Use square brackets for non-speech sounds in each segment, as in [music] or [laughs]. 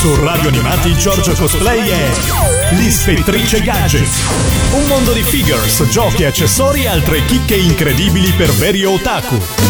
Su Radio Animati Giorgio Cosplay è L'Ispettrice Gadget. Un mondo di figures, giochi, accessori e altre chicche incredibili per veri otaku.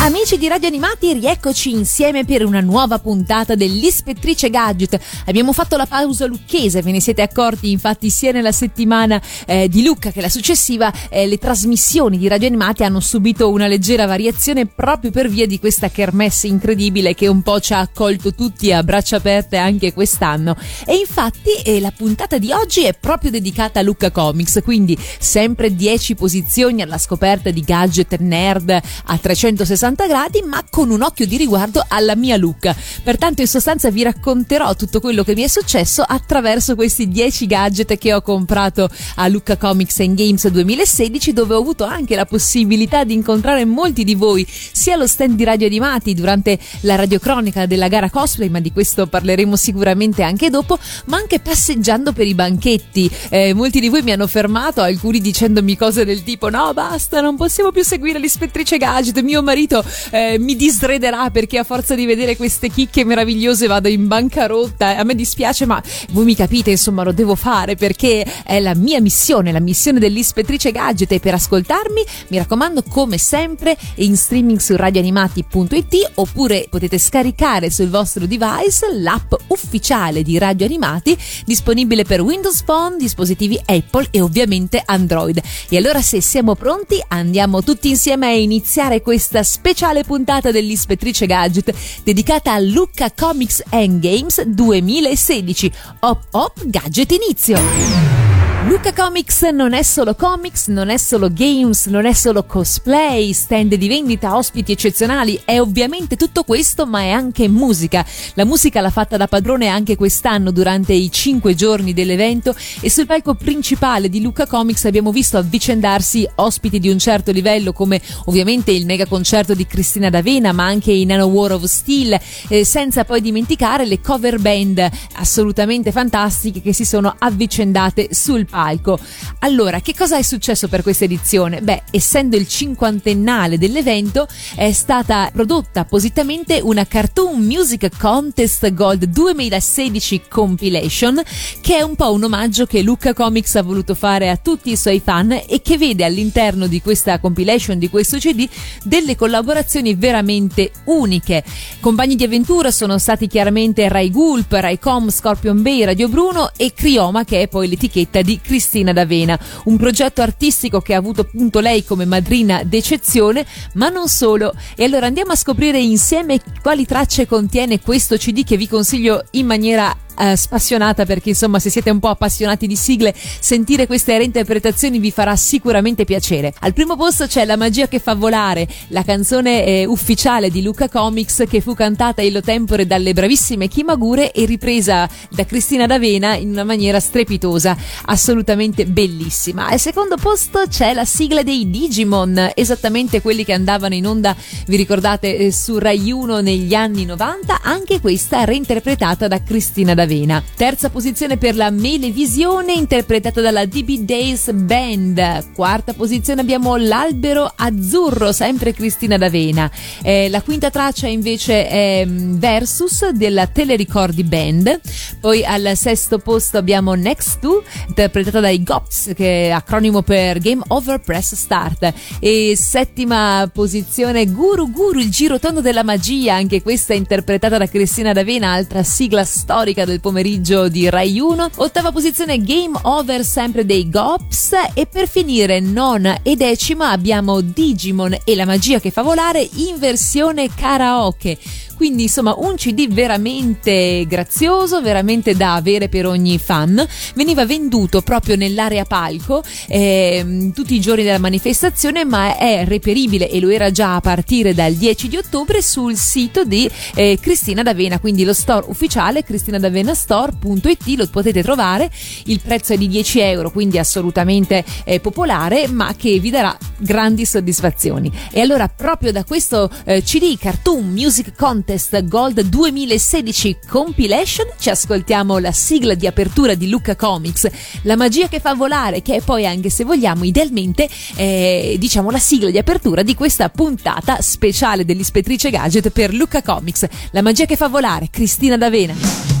Amici di Radio Animati, rieccoci insieme per una nuova puntata dell'Ispettrice Gadget. Abbiamo fatto la pausa lucchese, ve ne siete accorti, infatti sia nella settimana eh, di Lucca che la successiva eh, le trasmissioni di Radio Animati hanno subito una leggera variazione proprio per via di questa kermesse incredibile che un po' ci ha accolto tutti a braccia aperte anche quest'anno. E infatti eh, la puntata di oggi è proprio dedicata a Lucca Comics, quindi sempre 10 posizioni alla scoperta di gadget nerd a 360 gradi, ma con un occhio di riguardo alla mia look. Pertanto, in sostanza, vi racconterò tutto quello che mi è successo attraverso questi 10 gadget che ho comprato a Lucca Comics and Games 2016, dove ho avuto anche la possibilità di incontrare molti di voi, sia allo stand di Radio Animati durante la radiocronica della gara cosplay, ma di questo parleremo sicuramente anche dopo, ma anche passeggiando per i banchetti. Eh, molti di voi mi hanno fermato, alcuni dicendomi cose del tipo: no, basta, non possiamo più seguire l'ispettrice gadget. Mio marito eh, mi disrederà perché a forza di vedere queste chicche meravigliose vado in bancarotta. A me dispiace, ma voi mi capite, insomma, lo devo fare perché è la mia missione, la missione dell'ispettrice gadget. E per ascoltarmi, mi raccomando, come sempre, in streaming su radioanimati.it oppure potete scaricare sul vostro device l'app ufficiale di Radio Animati disponibile per Windows Phone, dispositivi Apple e ovviamente Android. E allora se siamo pronti andiamo tutti insieme a iniziare questa speciale puntata dell'Ispettrice Gadget dedicata a Lucca Comics and Games 2016. Hop hop gadget inizio! Luca Comics non è solo comics, non è solo games, non è solo cosplay, stand di vendita, ospiti eccezionali, è ovviamente tutto questo, ma è anche musica. La musica l'ha fatta da padrone anche quest'anno durante i cinque giorni dell'evento e sul palco principale di Luca Comics abbiamo visto avvicendarsi ospiti di un certo livello come ovviamente il mega concerto di Cristina D'Avena, ma anche i Nano War of Steel, eh, senza poi dimenticare le cover band assolutamente fantastiche che si sono avvicendate sul palco palco. Allora, che cosa è successo per questa edizione? Beh, essendo il cinquantennale dell'evento, è stata prodotta appositamente una Cartoon Music Contest Gold 2016 Compilation, che è un po' un omaggio che Luca Comics ha voluto fare a tutti i suoi fan e che vede all'interno di questa compilation, di questo CD, delle collaborazioni veramente uniche. Compagni di avventura sono stati chiaramente Rai Gulp, Rai Com, Scorpion Bay, Radio Bruno e Crioma, che è poi l'etichetta di Cristina D'Avena, un progetto artistico che ha avuto appunto lei come madrina d'eccezione, ma non solo. E allora andiamo a scoprire insieme quali tracce contiene questo CD che vi consiglio in maniera eh, spassionata perché insomma se siete un po' appassionati di sigle sentire queste reinterpretazioni vi farà sicuramente piacere. Al primo posto c'è La magia che fa volare, la canzone eh, ufficiale di Luca Comics che fu cantata illo tempore dalle bravissime Kimagure e ripresa da Cristina D'Avena in una maniera strepitosa, assolutamente bellissima. Al secondo posto c'è la sigla dei Digimon, esattamente quelli che andavano in onda, vi ricordate, eh, su Rai 1 negli anni 90, anche questa reinterpretata da Cristina D'Avena. D'Avena. Terza posizione per la Melevisione interpretata dalla DB Days Band. Quarta posizione abbiamo L'Albero Azzurro, sempre Cristina D'Avena. Eh, la quinta traccia invece è mm, Versus della Telericordi Band. Poi al sesto posto abbiamo Next To interpretata dai GOPS che è acronimo per Game Over Press Start. E settima posizione Guru Guru, il girotondo della magia, anche questa interpretata da Cristina D'Avena, altra sigla storica del pomeriggio di Rai 1. Ottava posizione Game Over sempre dei Gops e per finire nona e decima abbiamo Digimon e la magia che fa volare in versione karaoke. Quindi insomma un CD veramente grazioso, veramente da avere per ogni fan. Veniva venduto proprio nell'area palco eh, tutti i giorni della manifestazione, ma è reperibile e lo era già a partire dal 10 di ottobre sul sito di eh, Cristina D'Avena, quindi lo store ufficiale cristinadavenastore.it lo potete trovare. Il prezzo è di 10 euro, quindi assolutamente eh, popolare, ma che vi darà grandi soddisfazioni. E allora proprio da questo eh, CD Cartoon Music Contest Contest Gold 2016 Compilation. Ci ascoltiamo la sigla di apertura di Luca Comics, la magia che fa volare, che è poi anche se vogliamo idealmente eh, diciamo la sigla di apertura di questa puntata speciale dell'Ispettrice Gadget per Luca Comics. La magia che fa volare, Cristina D'Avena.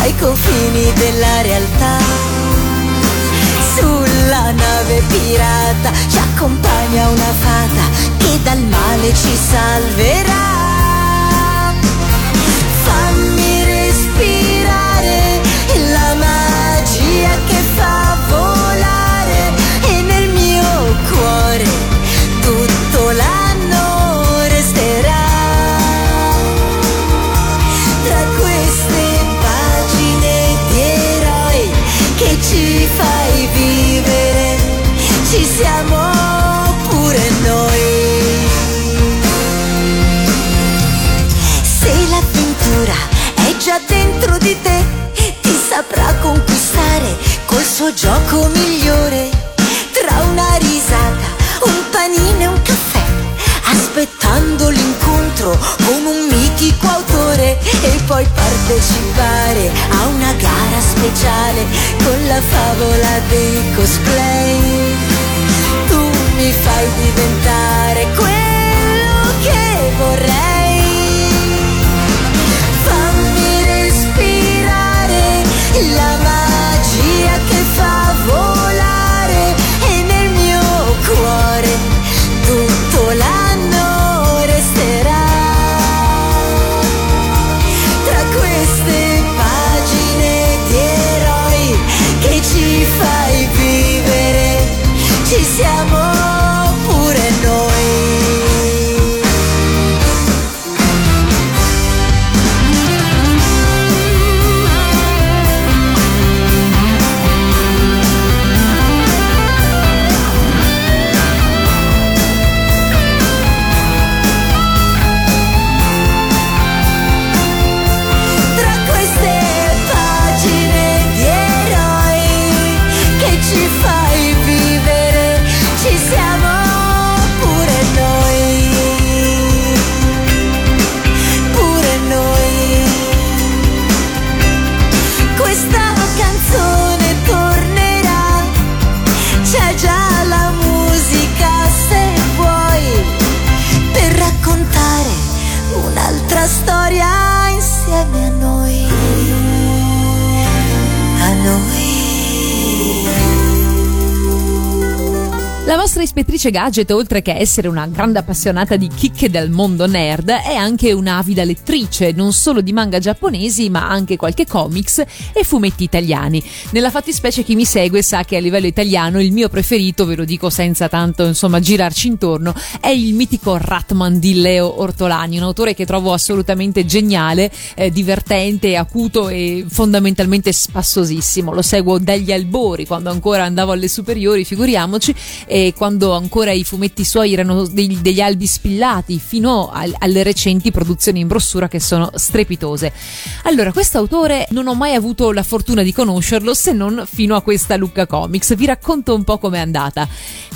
Ai confini della realtà. Sulla nave pirata ci accompagna una fata che dal male ci salverà. Partecipare a una gara speciale con la favola dei cosplay. Tu mi fai diventare quello ispettrice gadget, oltre che essere una grande appassionata di chicche del mondo nerd, è anche un'avida lettrice, non solo di manga giapponesi, ma anche qualche comics e fumetti italiani. Nella fattispecie chi mi segue sa che a livello italiano il mio preferito, ve lo dico senza tanto insomma girarci intorno, è il mitico Ratman di Leo Ortolani, un autore che trovo assolutamente geniale, eh, divertente, acuto e fondamentalmente spassosissimo. Lo seguo dagli albori, quando ancora andavo alle superiori, figuriamoci, e quando ancora i fumetti suoi erano degli, degli albi spillati, fino al, alle recenti produzioni in brossura che sono strepitose. Allora, questo autore non ho mai avuto la fortuna di conoscerlo se non fino a questa Lucca Comics. Vi racconto un po' com'è andata.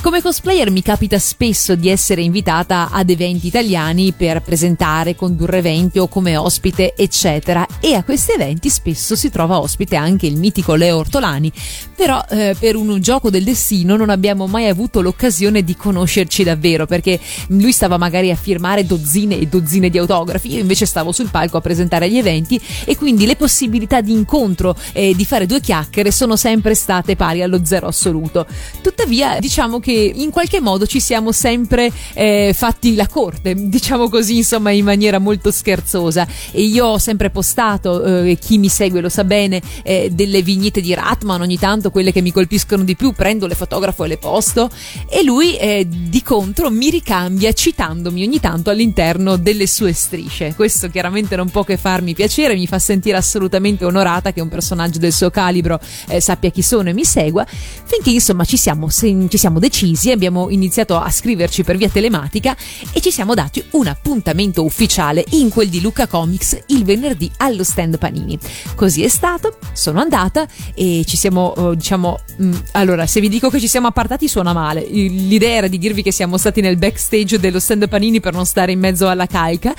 Come cosplayer mi capita spesso di essere invitata ad eventi italiani per presentare, condurre eventi o come ospite, eccetera. E a questi eventi spesso si trova ospite anche il mitico Leo Ortolani. Però eh, per un gioco del destino non abbiamo mai avuto l'occasione l'occasione di conoscerci davvero perché lui stava magari a firmare dozzine e dozzine di autografi, io invece stavo sul palco a presentare gli eventi e quindi le possibilità di incontro e di fare due chiacchiere sono sempre state pari allo zero assoluto. Tuttavia, diciamo che in qualche modo ci siamo sempre eh, fatti la corte, diciamo così, insomma, in maniera molto scherzosa. E io ho sempre postato, eh, chi mi segue lo sa bene, eh, delle vignette di Ratman, ogni tanto quelle che mi colpiscono di più, prendo le fotografo e le posto. E lui, eh, di contro, mi ricambia citandomi ogni tanto all'interno delle sue strisce. Questo chiaramente non può che farmi piacere, mi fa sentire assolutamente onorata che un personaggio del suo calibro eh, sappia chi sono e mi segua. Finché insomma ci siamo, se, ci siamo decisi, abbiamo iniziato a scriverci per via telematica e ci siamo dati un appuntamento ufficiale in quel di Luca Comics il venerdì allo stand Panini. Così è stato, sono andata e ci siamo, eh, diciamo, mh, mm, allora se vi dico che ci siamo appartati suona male. L'idea era di dirvi che siamo stati nel backstage dello stand Panini per non stare in mezzo alla carica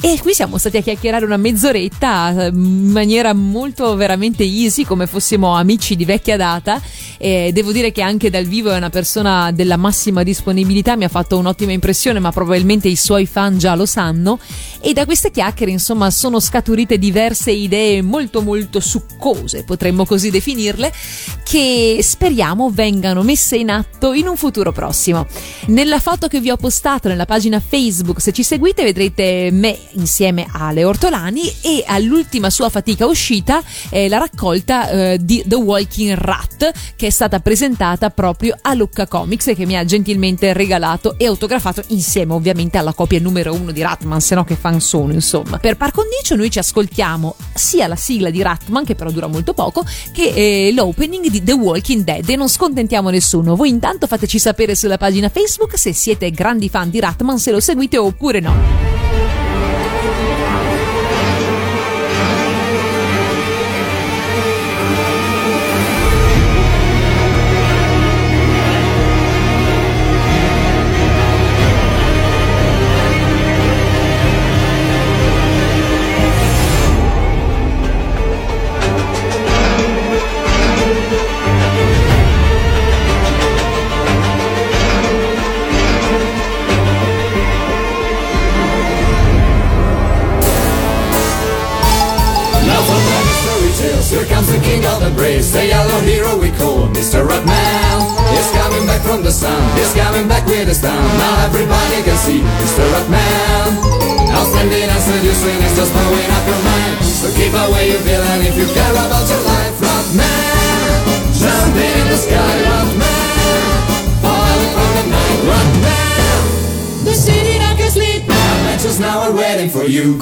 e qui siamo stati a chiacchierare una mezz'oretta in maniera molto veramente easy come fossimo amici di vecchia data. E devo dire che anche dal vivo è una persona della massima disponibilità, mi ha fatto un'ottima impressione, ma probabilmente i suoi fan già lo sanno. E da queste chiacchiere, insomma, sono scaturite diverse idee molto molto succose, potremmo così definirle, che speriamo vengano messe in atto in un futuro prossimo. Nella foto che vi ho postato nella pagina Facebook, se ci seguite, vedrete me insieme a Le Ortolani e all'ultima sua fatica uscita, eh, la raccolta eh, di The Walking Rat, che è stata presentata proprio a Lucca Comics e che mi ha gentilmente regalato e autografato insieme ovviamente alla copia numero uno di Ratman, se no che fan sono insomma. Per par condicio noi ci ascoltiamo sia la sigla di Ratman, che però dura molto poco, che eh, l'opening di The Walking Dead e non scontentiamo nessuno. Voi intanto fateci sapere sulla pagina Facebook se siete grandi fan di Ratman, se lo seguite oppure no.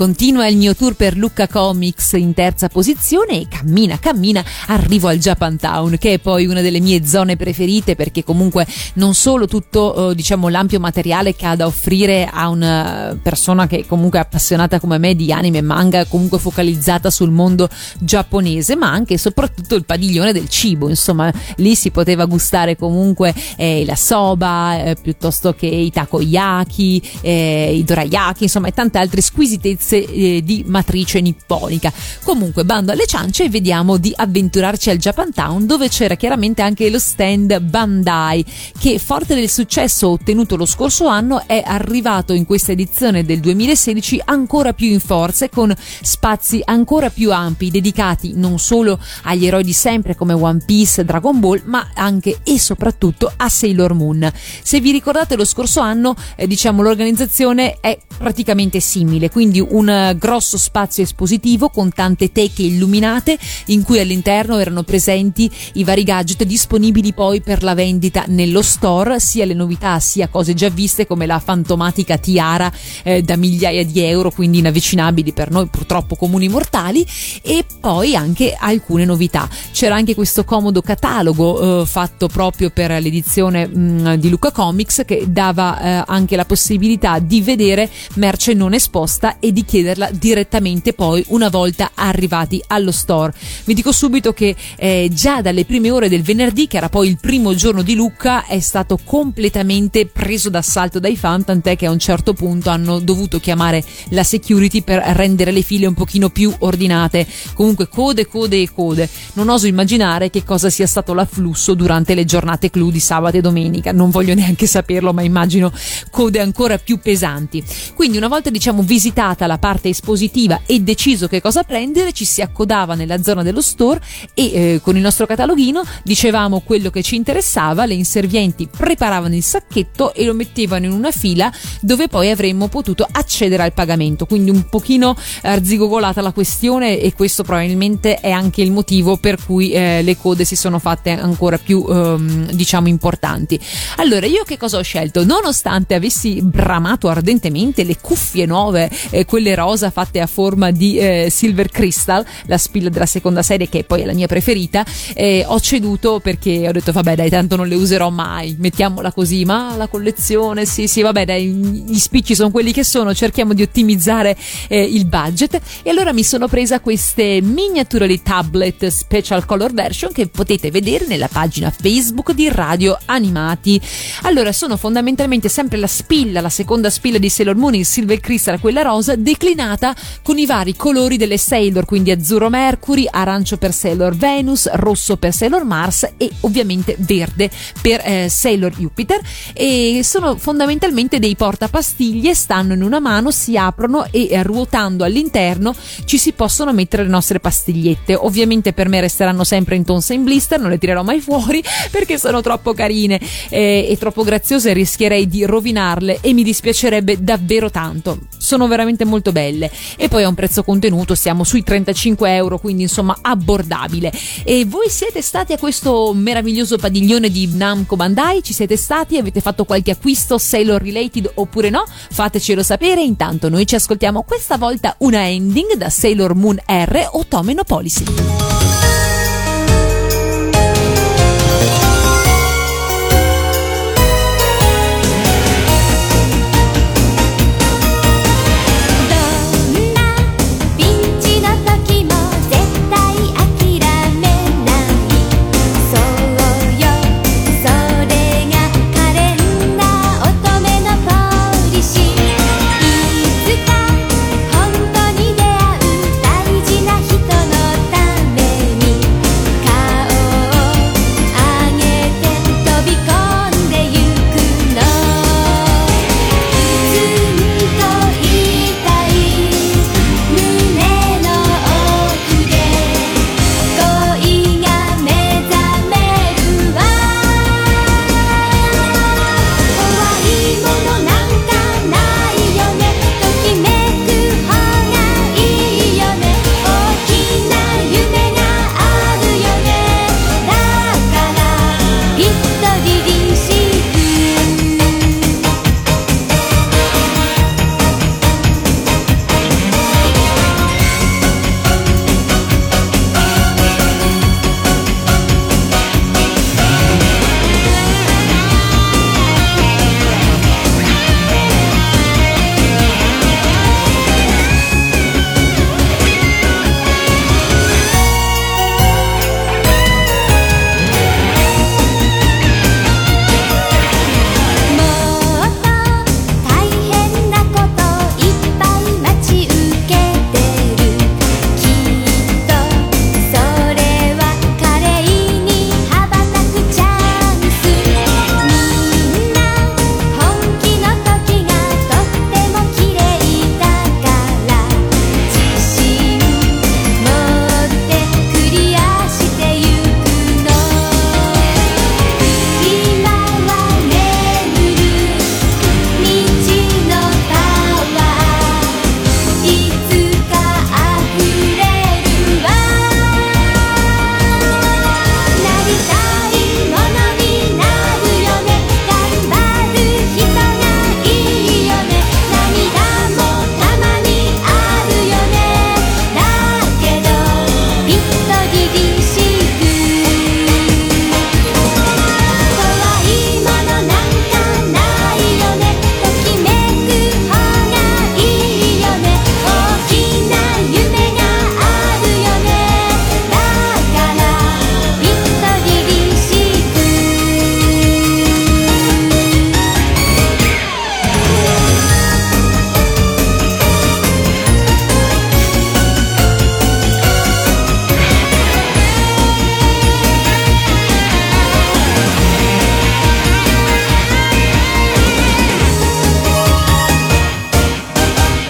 Continua il mio tour per Lucca Comics in terza posizione e cammina, cammina, arrivo al Japantown, che è poi una delle mie zone preferite perché comunque non solo tutto eh, diciamo l'ampio materiale che ha da offrire a una persona che comunque è appassionata come me di anime e manga, comunque focalizzata sul mondo giapponese, ma anche e soprattutto il padiglione del cibo, insomma, lì si poteva gustare comunque eh, la soba eh, piuttosto che i takoyaki, eh, i dorayaki, insomma, e tante altre squisitezze eh, di matrice nipponica. Comunque, bando alle ciance e vediamo di avventurarci al Japantown dove c'era chiaramente anche lo stand Bandai che forte del successo ottenuto lo scorso anno è arrivato in questa edizione del 2016 ancora più in forza con spazi ancora più ampi dedicati non solo agli eroi di sempre come One Piece, Dragon Ball ma anche e soprattutto a Sailor Moon. Se vi ricordate lo scorso anno eh, diciamo l'organizzazione è praticamente simile quindi un grosso spazio espositivo con tante teche illuminate in cui all'interno erano presenti i vari gadget disponibili poi per la vendita nello store, sia le novità sia cose già viste come la fantomatica tiara eh, da migliaia di euro, quindi inavvicinabili per noi purtroppo comuni mortali, e poi anche alcune novità. C'era anche questo comodo catalogo eh, fatto proprio per l'edizione mh, mm, di Luca Comics che dava eh, anche la possibilità di vedere merce non esposta e di chiederla direttamente poi una volta arrivati allo store. Vi dico subito che eh, già dalle prime ore del venerdì, che era poi il primo giorno di Lucca, è stato completamente preso d'assalto dai fan, tant'è che a un certo punto hanno dovuto chiamare la security per rendere le file un pochino più ordinate. Comunque code, code e code. Non oso immaginare che cosa sia stato l'afflusso durante le giornate clou di sabato e domenica. Non voglio neanche saperlo, ma immagino code ancora più pesanti. Quindi una volta diciamo visitata la parte espositiva e deciso che cosa prendere, ci si accodava nella zona dello store e eh, con il nostro cataloghino dicevamo quello che ci interessava, le inservienti preparavano il sacchetto e lo mettevano in una fila dove poi avremmo potuto accedere al pagamento. Quindi un pochino arzigogolata la questione e questo probabilmente è anche il motivo per cui eh, le code si sono fatte ancora più ehm, diciamo importanti. Allora, io che cosa ho scelto? Nonostante avessi bramato ardentemente le cuffie nuove, eh, quelle rosa fatte a forma di eh, Silver Crystal, la spilla della seconda serie che poi è la mia preferita, eh, ho ceduto perché ho detto vabbè dai tanto non le userò mai, mettiamola così, ma la collezione sì sì vabbè dai gli spicci sono quelli che sono, cerchiamo di ottimizzare eh, il budget e allora mi sono presa queste miniaturali tablet special color version che potete vedere nella pagina Facebook di Radio Animati. Allora sono fondamentalmente sempre la spilla, la seconda spilla di Sailor Moon, il Silver Crystal, quella rosa, declinata con i vari colori delle Sailor, quindi azzurro Mercury, arancio per Sailor Venus, rosso per Sailor Mars e ovviamente verde per eh, Sailor Jupiter e sono fondamentalmente dei portapastiglie, stanno in una mano, si aprono e eh, ruotando all'interno ci si possono mettere le nostre pastigliette. Ovviamente per me resteranno sempre in tonsa in blister, non le tirerò mai fuori [laughs] perché sono troppo carine eh, e troppo graziose rischierei di rovinarle e mi dispiacerebbe davvero tanto. Sono veramente molto belle e poi a un prezzo contenuto siamo sui 35 euro, quindi insomma abbordabile. E voi siete stati a questo meraviglioso padiglione di Namco Bandai? Ci siete stati? Avete fatto qualche acquisto Sailor related oppure no? Fatecelo sapere. Intanto noi ci ascoltiamo questa volta una ending da Sailor Moon R o Tomeno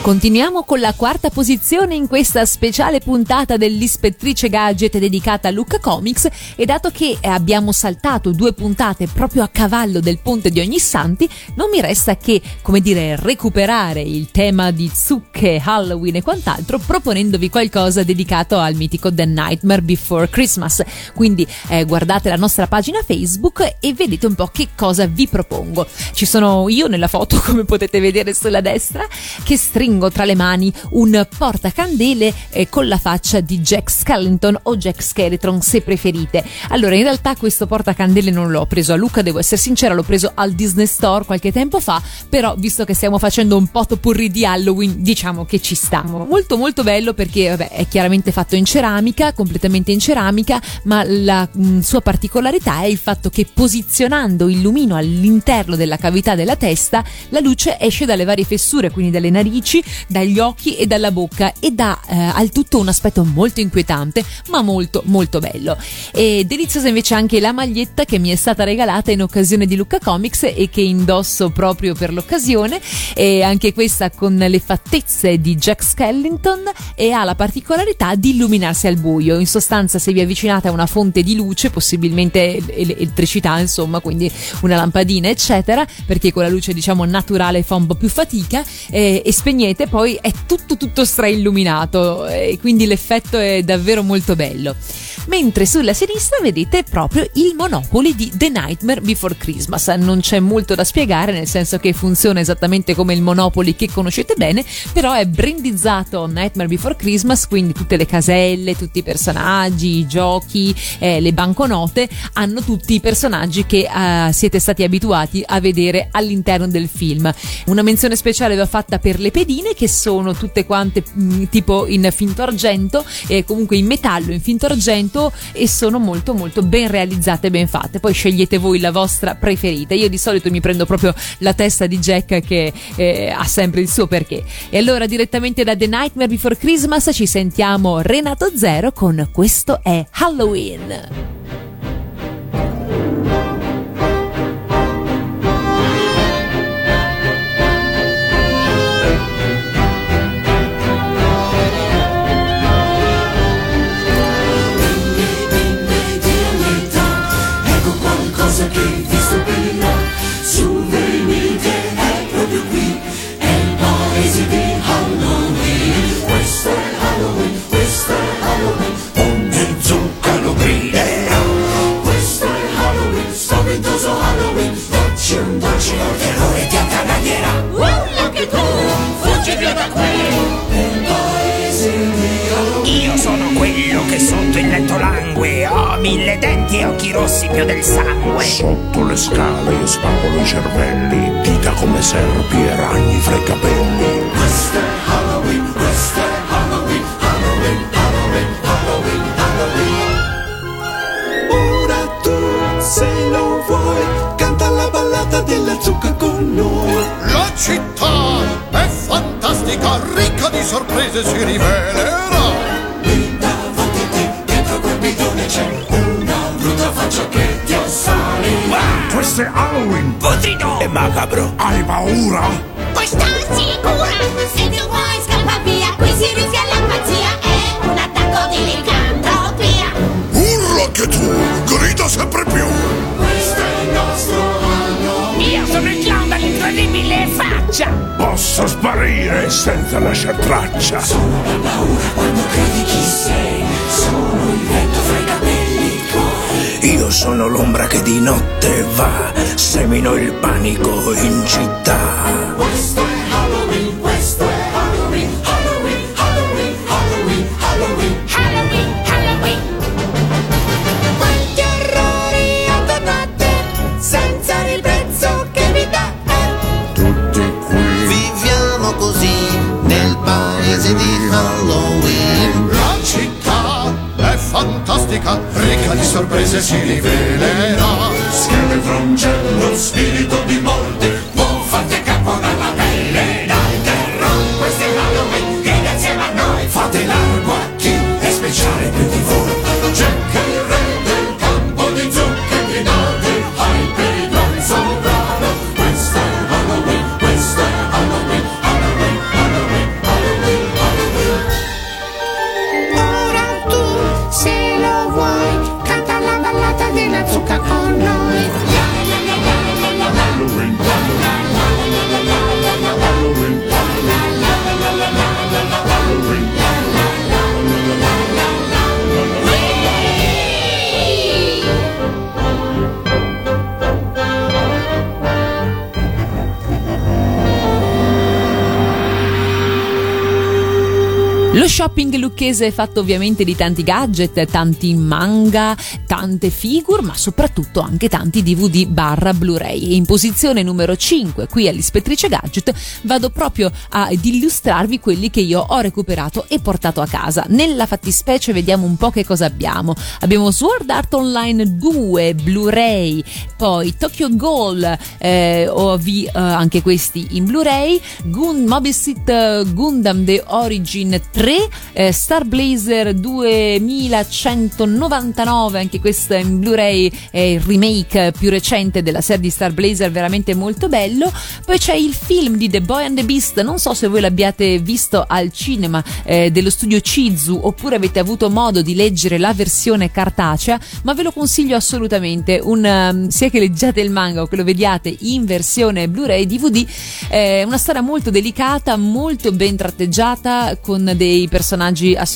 Continuiamo con la quarta posizione in questa speciale puntata dell'Ispettrice Gadget dedicata a Luca Comics e dato che abbiamo saltato due puntate proprio a cavallo del ponte di Ognissanti, non mi resta che, come dire, recuperare il tema di zucche, Halloween e quant'altro proponendovi qualcosa dedicato al mitico The Nightmare Before Christmas. Quindi eh, guardate la nostra pagina Facebook e vedete un po' che cosa vi propongo. Ci sono io nella foto, [laughs] come potete vedere sulla destra, che stringo tengo tra le mani un portacandele eh, con la faccia di Jack Skellington o Jack Skeleton se preferite. Allora, in realtà questo portacandele non l'ho preso a Luca, devo essere sincera, l'ho preso al Disney Store qualche tempo fa, però visto che stiamo facendo un potpourri di Halloween, diciamo che ci sta. Molto molto bello perché vabbè, è chiaramente fatto in ceramica, completamente in ceramica, ma la mh, mm, sua particolarità è il fatto che posizionando il lumino all'interno della cavità della testa, la luce esce dalle varie fessure, quindi dalle narici, dagli occhi e dalla bocca e dà eh, al tutto un aspetto molto inquietante ma molto molto bello. E deliziosa invece anche la maglietta che mi è stata regalata in occasione di Lucca Comics e che indosso proprio per l'occasione e anche questa con le fattezze di Jack Skellington e ha la particolarità di illuminarsi al buio. In sostanza se vi avvicinate a una fonte di luce, possibilmente elettricità insomma, quindi una lampadina eccetera, perché con la luce diciamo naturale fa un po' più fatica eh, e spegnete vedete poi è tutto tutto strailluminato e quindi l'effetto è davvero molto bello. Mentre sulla sinistra vedete proprio il Monopoly di The Nightmare Before Christmas. Non c'è molto da spiegare, nel senso che funziona esattamente come il Monopoly che conoscete bene, però è brandizzato Nightmare Before Christmas, quindi tutte le caselle, tutti i personaggi, i giochi, eh, le banconote hanno tutti i personaggi che eh, siete stati abituati a vedere all'interno del film. Una menzione speciale va fatta per le pedine che sono tutte quante mh, mm, tipo in finto argento e comunque in metallo, in finto argento e sono molto molto ben realizzate e ben fatte. Poi scegliete voi la vostra preferita. Io di solito mi prendo proprio la testa di Jack che eh, ha sempre il suo perché. E allora direttamente da The Nightmare Before Christmas ci sentiamo Renato Zero con Questo è Halloween. Denti occhi rossi più del sangue. Sotto le scale io spaccolo i cervelli, dita come serpi e ragni fra i capelli. Questo è Halloween, questo è Halloween, Halloween, Halloween, Halloween, Halloween. Ora tu, se non vuoi, canta la ballata della zucca con noi. La città è fantastica, ricca di sorprese, si rivelerà. Questo è Halloween. Putrido. E macabro. Hai paura? Puoi stare sicura. Se tu vuoi scappa via. Qui si rischia la pazzia. È un attacco di licantropia. Urla che tu. Grida sempre più. Questo è il nostro Halloween. Io sono il clown dall'incredibile faccia. Posso sparire senza lasciar traccia. Sono la paura quando credi chi sei. Sono il vento sono l'ombra che di notte va, semino il panico in città. Questo è Halloween, è fatto ovviamente di tanti gadget, tanti manga, tante figure, ma soprattutto anche tanti DVD barra Blu-ray. E in posizione numero 5 qui all'Ispettrice Gadget vado proprio ad illustrarvi quelli che io ho recuperato e portato a casa. Nella fattispecie vediamo un po' che cosa abbiamo. Abbiamo Sword Art Online 2 Blu-ray, poi Tokyo Ghoul eh, OV eh, anche questi in Blu-ray, Gun- Mobile Suit eh, Gundam The Origin 3 eh, Star Blazer 2199 anche questo in Blu-ray è il remake più recente della serie di Star Blazer veramente molto bello. Poi c'è il film di The Boy and the Beast non so se voi l'abbiate visto al cinema eh, dello studio Chizu oppure avete avuto modo di leggere la versione cartacea ma ve lo consiglio assolutamente. Un, um, sia che leggiate il manga o che lo vediate in versione Blu-ray DVD è una storia molto delicata molto ben tratteggiata con dei personaggi assolutamente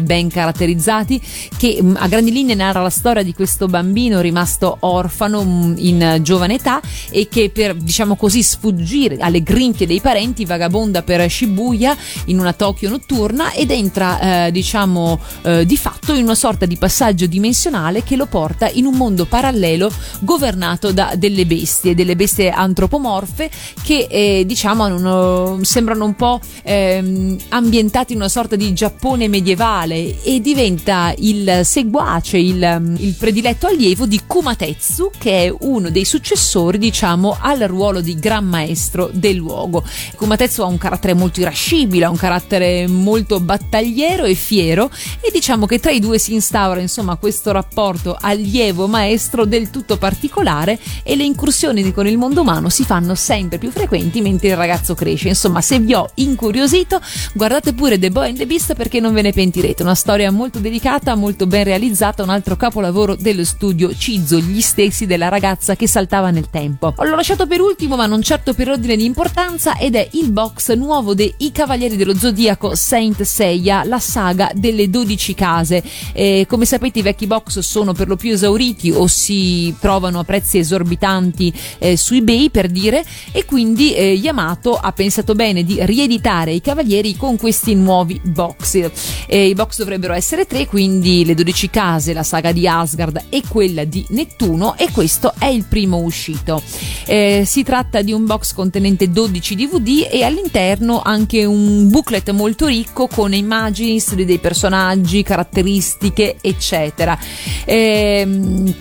ben caratterizzati che mh, a grandi linee narra la storia di questo bambino rimasto orfano mh, in giovane età e che per diciamo così sfuggire alle grinfie dei parenti vagabonda per Shibuya in una Tokyo notturna ed entra eh, diciamo eh, di fatto in una sorta di passaggio dimensionale che lo porta in un mondo parallelo governato da delle bestie, delle bestie antropomorfe che eh, diciamo hanno, sembrano un po' ehm, ambientate in una sorta di Giappone medievale e diventa il seguace, il, il prediletto allievo di Kumatetsu che è uno dei successori diciamo al ruolo di gran maestro del luogo. Kumatetsu ha un carattere molto irascibile, ha un carattere molto battagliero e fiero e diciamo che tra i due si instaura insomma questo rapporto allievo-maestro del tutto particolare e le incursioni con il mondo umano si fanno sempre più frequenti mentre il ragazzo cresce. Insomma, se vi ho incuriosito, guardate pure The Boy and the Beast perché non ve ne pentirete. Una storia molto delicata, molto ben realizzata, un altro capolavoro dello studio Cizzo, gli stessi della ragazza che saltava nel tempo. L'ho lasciato per ultimo, ma non certo per ordine di importanza, ed è il box nuovo dei I Cavalieri dello Zodiaco Saint Seiya, la saga delle 12 case. Eh, come sapete i vecchi box sono per lo più esauriti o si trovano a prezzi esorbitanti eh, su eBay per dire e quindi eh, Yamato ha pensato bene di rieditare i Cavalieri con questi nuovi box. I box dovrebbero essere tre, quindi le 12 case, la saga di Asgard e quella di Nettuno e questo è il primo uscito. Eh, si tratta di un box contenente 12 DVD e all'interno anche un booklet molto ricco con immagini, storie dei personaggi, caratteristiche, eccetera. Eh,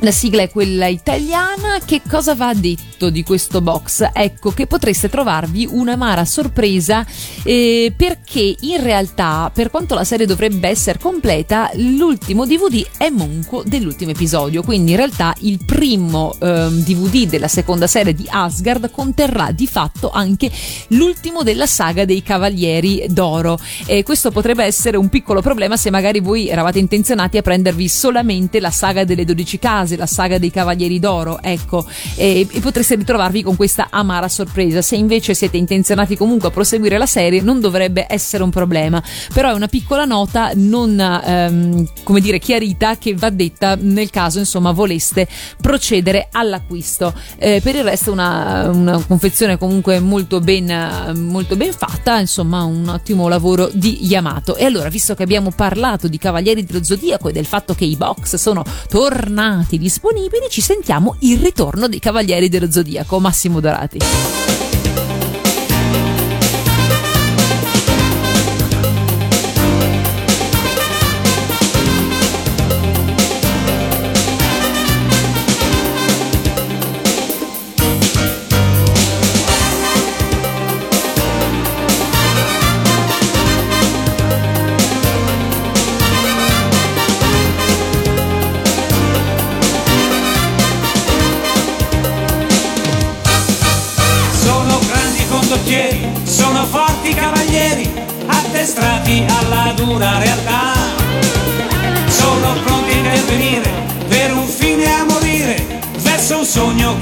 la sigla è quella italiana. Che cosa va detto di questo box? Ecco che potreste trovarvi un'amara sorpresa eh, perché in realtà, per quanto la serie dovrebbe essere completa, l'ultimo DVD è monco dell'ultimo episodio. Quindi in realtà il primo eh, DVD della seconda serie di Asgard conterrà di fatto anche l'ultimo della saga dei Cavalieri d'Oro. E questo potrebbe essere un piccolo problema se magari voi eravate intenzionati a prendervi solamente la saga delle 12 case la saga dei Cavalieri d'Oro, ecco, e, e, potreste ritrovarvi con questa amara sorpresa. Se invece siete intenzionati comunque a proseguire la serie, non dovrebbe essere un problema. Però è una piccola nota non, ehm, come dire, chiarita che va detta nel caso, insomma, voleste procedere all'acquisto. Eh, per il resto una, una confezione comunque molto ben, molto ben fatta, insomma, un ottimo lavoro di Yamato. E allora, visto che abbiamo parlato di Cavalieri dello Zodiaco e del fatto che i box sono tornati disponibili, ci sentiamo il ritorno dei Cavalieri dello Zodiaco, Massimo Dorati.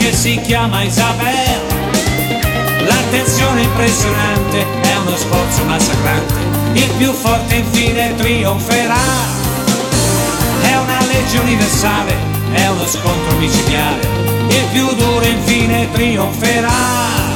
Che si chiama Isabel. L'attenzione impressionante è uno sforzo massacrante, il più forte infine trionferà. È una legge universale, è uno scontro micidiale, il più duro infine trionferà.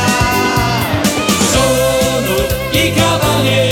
Sono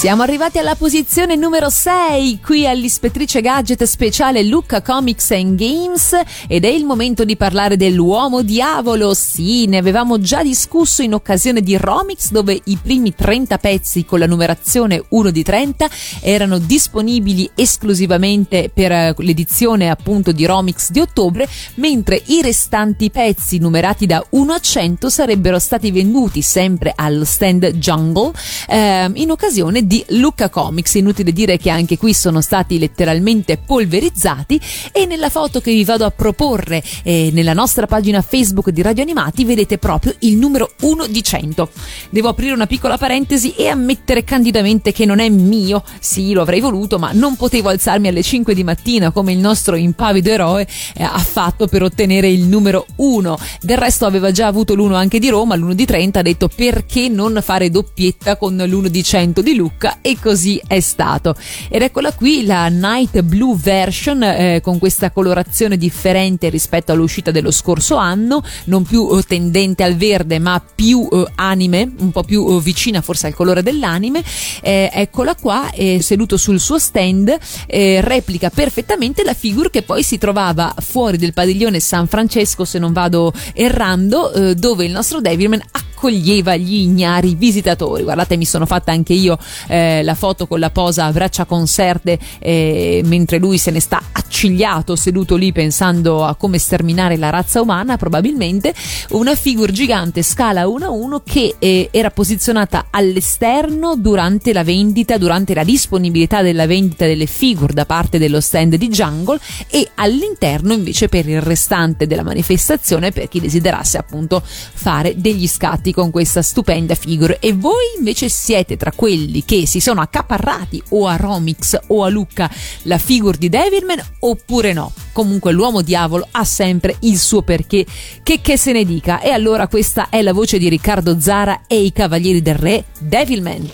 Siamo arrivati alla posizione numero 6 qui all'Ispettrice Gadget speciale Lucca Comics and Games ed è il momento di parlare dell'uomo diavolo. Sì, ne avevamo già discusso in occasione di Romix dove i primi 30 pezzi con la numerazione 1 di 30 erano disponibili esclusivamente per eh, l'edizione appunto di Romix di ottobre, mentre i restanti pezzi numerati da 1 a 100 sarebbero stati venduti sempre allo stand Jungle ehm, in occasione di Lucca Comics. Inutile dire che anche qui sono stati letteralmente polverizzati e nella foto che vi vado a proporre eh, nella nostra pagina Facebook di Radio Animati vedete proprio il numero 1 di 100. Devo aprire una piccola parentesi e ammettere candidamente che non è mio. Sì, lo avrei voluto, ma non potevo alzarmi alle 5 di mattina come il nostro impavido eroe eh, ha fatto per ottenere il numero 1. Del resto aveva già avuto l'uno anche di Roma, l'uno di 30, ha detto perché non fare doppietta con l'uno di 100 di Lucca e così è stato. Ed eccola qui la Night Blue version eh, con questa colorazione differente rispetto all'uscita dello scorso anno, non più eh, tendente al verde ma più eh, anime, un po' più eh, vicina forse al colore dell'anime. Eh, eccola qua, seduto sul suo stand, eh, replica perfettamente la figure che poi si trovava fuori del padiglione San Francesco, se non vado errando, dove il nostro Devilman accoglieva gli ignari visitatori. Guardate, mi sono fatta anche io eh, la foto con la posa a braccia conserte eh, mentre lui se ne sta accigliato seduto lì pensando a come sterminare la razza umana, probabilmente una figure gigante scala 1 a 1 che eh, era posizionata all'esterno durante la vendita, durante la disponibilità della vendita delle figure da parte dello stand di Jungle e all'interno invece per il restante della manifestazione per chi desiderasse appunto fare degli scatti con questa stupenda figure. E voi invece siete tra quelli che si sono accaparrati o a Romix o a Lucca la figure di Devilman oppure no? Comunque l'uomo diavolo ha sempre il suo perché. Che, che se ne dica. E allora questa è la voce di Riccardo Zara e i Cavalieri del Re Devilman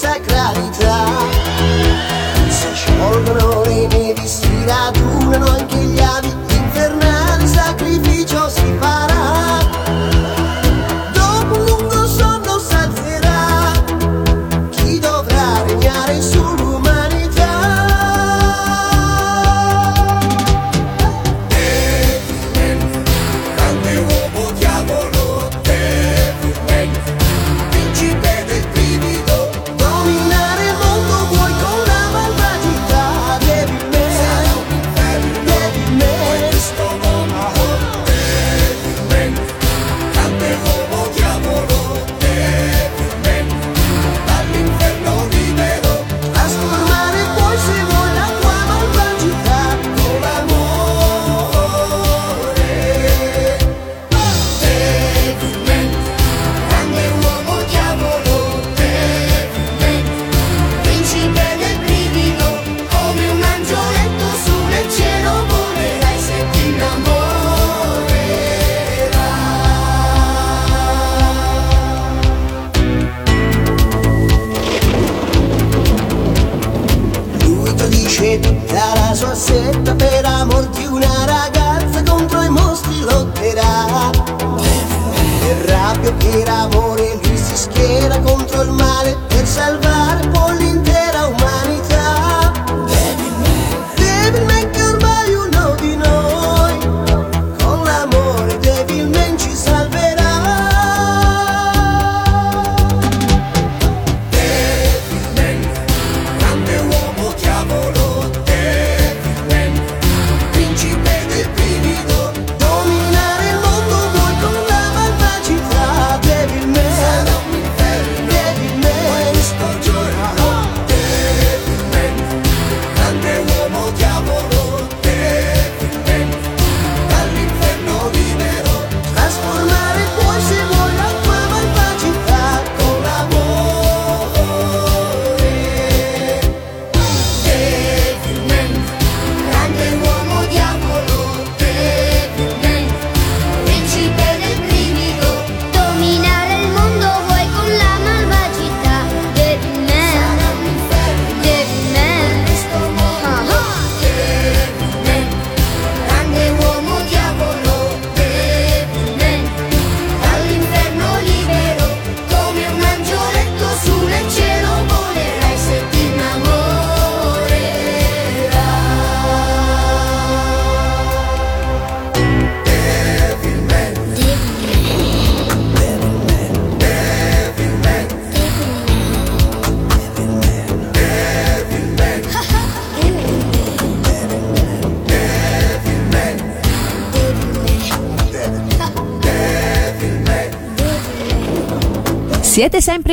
sacralità. Se sciolgono le nevi si radunano anche gli la sua setta per amor di una ragazza contro i mostri lotterà. Per rabbia per amore lui si schiera contro il male per salvare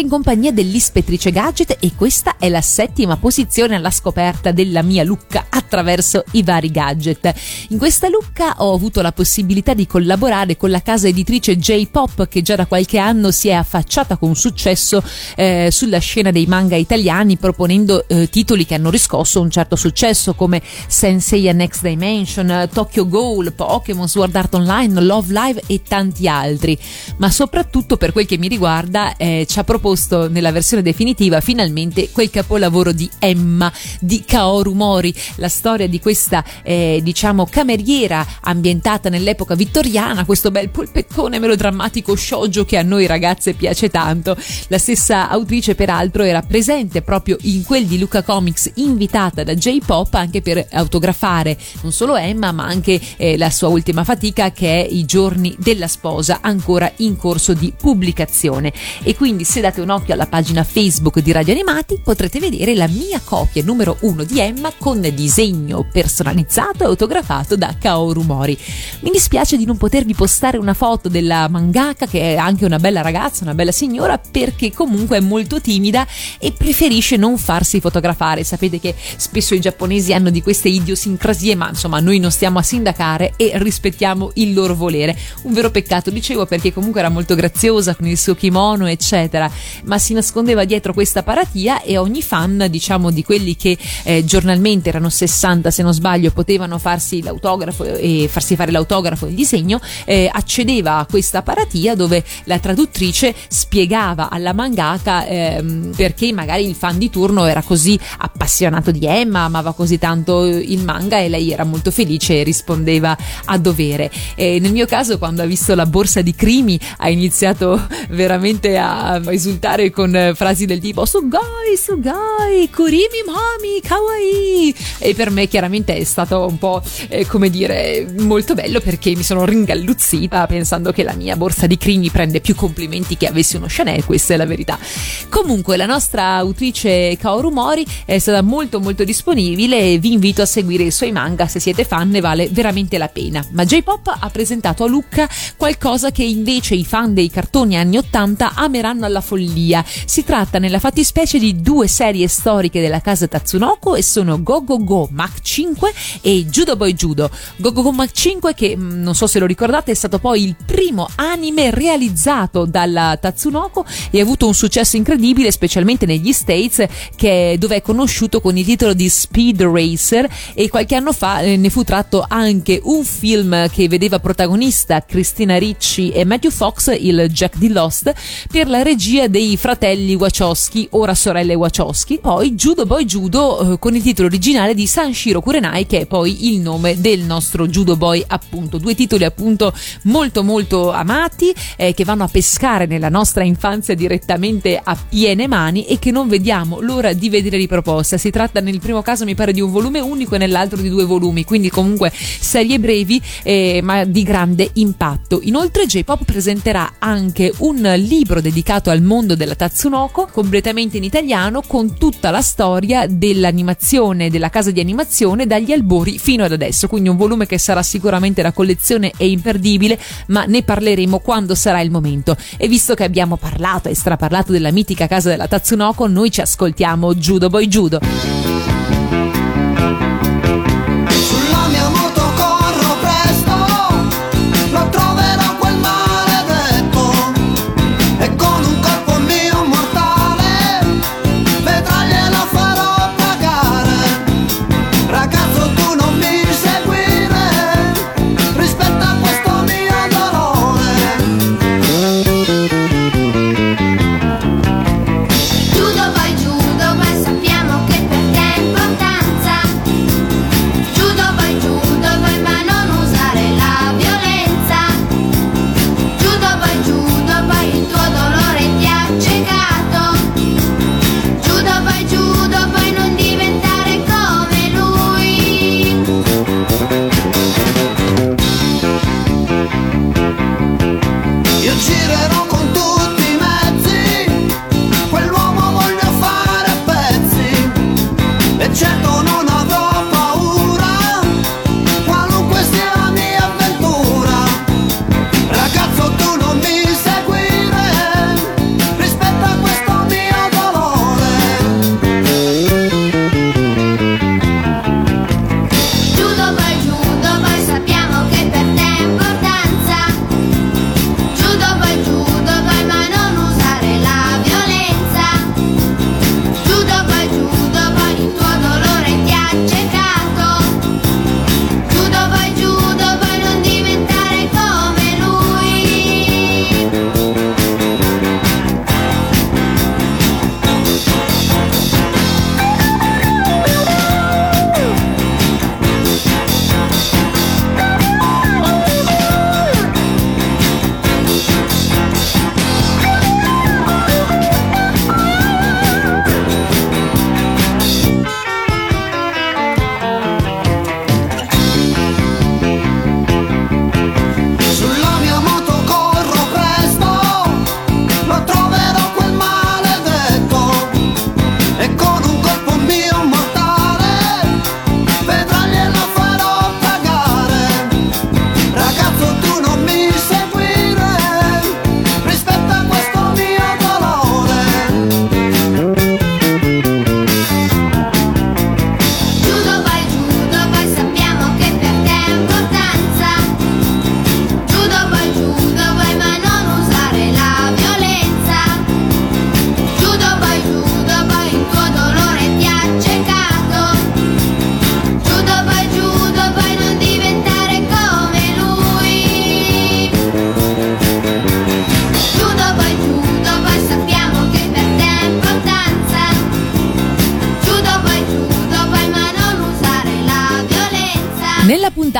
in compagnia dell'ispettrice Gadget e questa è la settima posizione alla scoperta della mia Lucca attraverso i vari gadget. In questa Lucca ho avuto la possibilità di collaborare con la casa editrice J-Pop che già da qualche anno si è affacciata con successo eh, sulla scena dei manga italiani proponendo eh, titoli che hanno riscosso un certo successo come Sensei Next Dimension, Tokyo Ghoul, Pokémon, Sword Art Online, Love Live e tanti altri. Ma soprattutto per quel che mi riguarda eh, ci ha proposto nella versione definitiva finalmente quel capolavoro di Emma di Kaoru Mori, la storia di questa eh, diciamo cameriera ambientata nell'epoca vittoriana, questo bel polpettone melodrammatico shoujo che a noi ragazze piace tanto. La stessa autrice peraltro era presente proprio in quel di Luca Comics invitata da J-Pop anche per autografare non solo Emma ma anche eh, la sua ultima fatica che è I giorni della sposa ancora in corso di pubblicazione e quindi se date un occhio alla pagina Facebook di Radio Animati potrete vedere la mia copia numero uno di Emma con disegno personalizzato e autografato da Kaoru Mori. Mi dispiace di non potervi postare una foto della mangaka che è anche una bella ragazza, una bella signora perché comunque è molto timida e preferisce non farsi fotografare. Sapete che spesso i giapponesi hanno di queste idiosincrasie, ma insomma noi non stiamo a sindacare e rispettiamo il loro volere. Un vero peccato, dicevo, perché comunque era molto graziosa con il suo kimono, eccetera, ma si nascondeva dietro questa paratia e ogni fan, diciamo di quelli che eh, giornalmente erano 60 se non sbaglio, potevano farsi l'autografo e farsi fare l'autografo e il disegno, eh, accedeva a questa paratia dove la traduttrice spiegava alla mangaka ehm, perché magari il fan di turno era così appassionato di Emma, amava così tanto il manga e lei era molto felice e rispondeva a dovere. E nel mio caso quando ha visto la borsa di Crimi ha iniziato veramente a esultare con frasi del tipo Sugoi, Sugoi, Kurimi Mami, Kawaii e per me chiaramente è stato un po' eh, come dire molto bello perché mi sono ringalluzzita pensando che la mia borsa di Crimi prende più complimenti che avessi uno Chanel, questa è la verità. Comunque la nostra autrice Kaoru Mori è stata molto molto disponibile e vi invito a seguire i suoi manga se siete fan, ne vale veramente la pena. Ma J-Pop ha presentato a Lucca qualcosa che invece i fan dei cartoni anni 80 ameranno alla follia. Si tratta nella fattispecie di due serie storiche della casa Tatsunoko e sono Go Go Go Mach 5 e Judo Boy Judo. Go Go Go Mach 5 che mm, non so se lo ricordate è stato poi il primo anime realizzato dalla Tatsunoko e ha avuto un successo incredibile specialmente negli States che, dove è conosciuto con il titolo di Speed Racer e qualche anno fa eh, ne fu tratto anche un film che vedeva protagonista Christina Ricci e Matthew Fox, il Jack di Lost, per la regia dei fratelli Wachowski, ora sorelle Wachowski. Poi Judo Boy Judo eh, con il titolo originale di Sanshiro Kurenai che è poi il nome del nostro Judo Boy appunto. Due titoli appunto molto molto amati eh, che vanno a pescare nella nostra infanzia direttamente a piene mani e che non vediamo l'ora di vedere riproposta. Si tratta nel primo caso mi pare di un volume unico e nell'altro di due volumi, quindi comunque serie brevi eh, ma di grande impatto. Inoltre J-Pop presenterà anche un libro dedicato al mondo della Tatsunoko, completamente in italiano, con tutta la storia dell'animazione, della casa di animazione dagli albori fino ad adesso, quindi un volume che sarà sicuramente la collezione e imperdibile, ma ne parleremo quando sarà il momento. E visto che abbiamo parlato e straparlato della mitica casa della Tatsunoko, noi ci ascoltiamo Judo Boy Judo.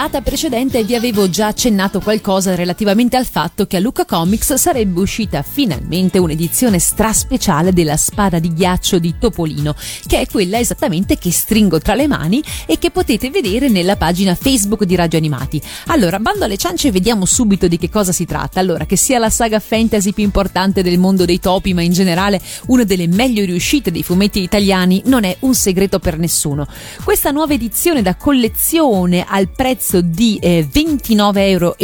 Puntata precedente vi avevo già accennato qualcosa relativamente al fatto che a Luca Comics sarebbe uscita finalmente un'edizione straspeciale della spada di ghiaccio di Topolino, che è quella esattamente che stringo tra le mani e che potete vedere nella pagina Facebook di Radio Animati. Allora, bando alle ciance vediamo subito di che cosa si tratta. Allora, che sia la saga fantasy più importante del mondo dei topi, ma in generale una delle meglio riuscite dei fumetti italiani, non è un segreto per nessuno. Questa nuova edizione da collezione al prezzo di eh, 29,90 euro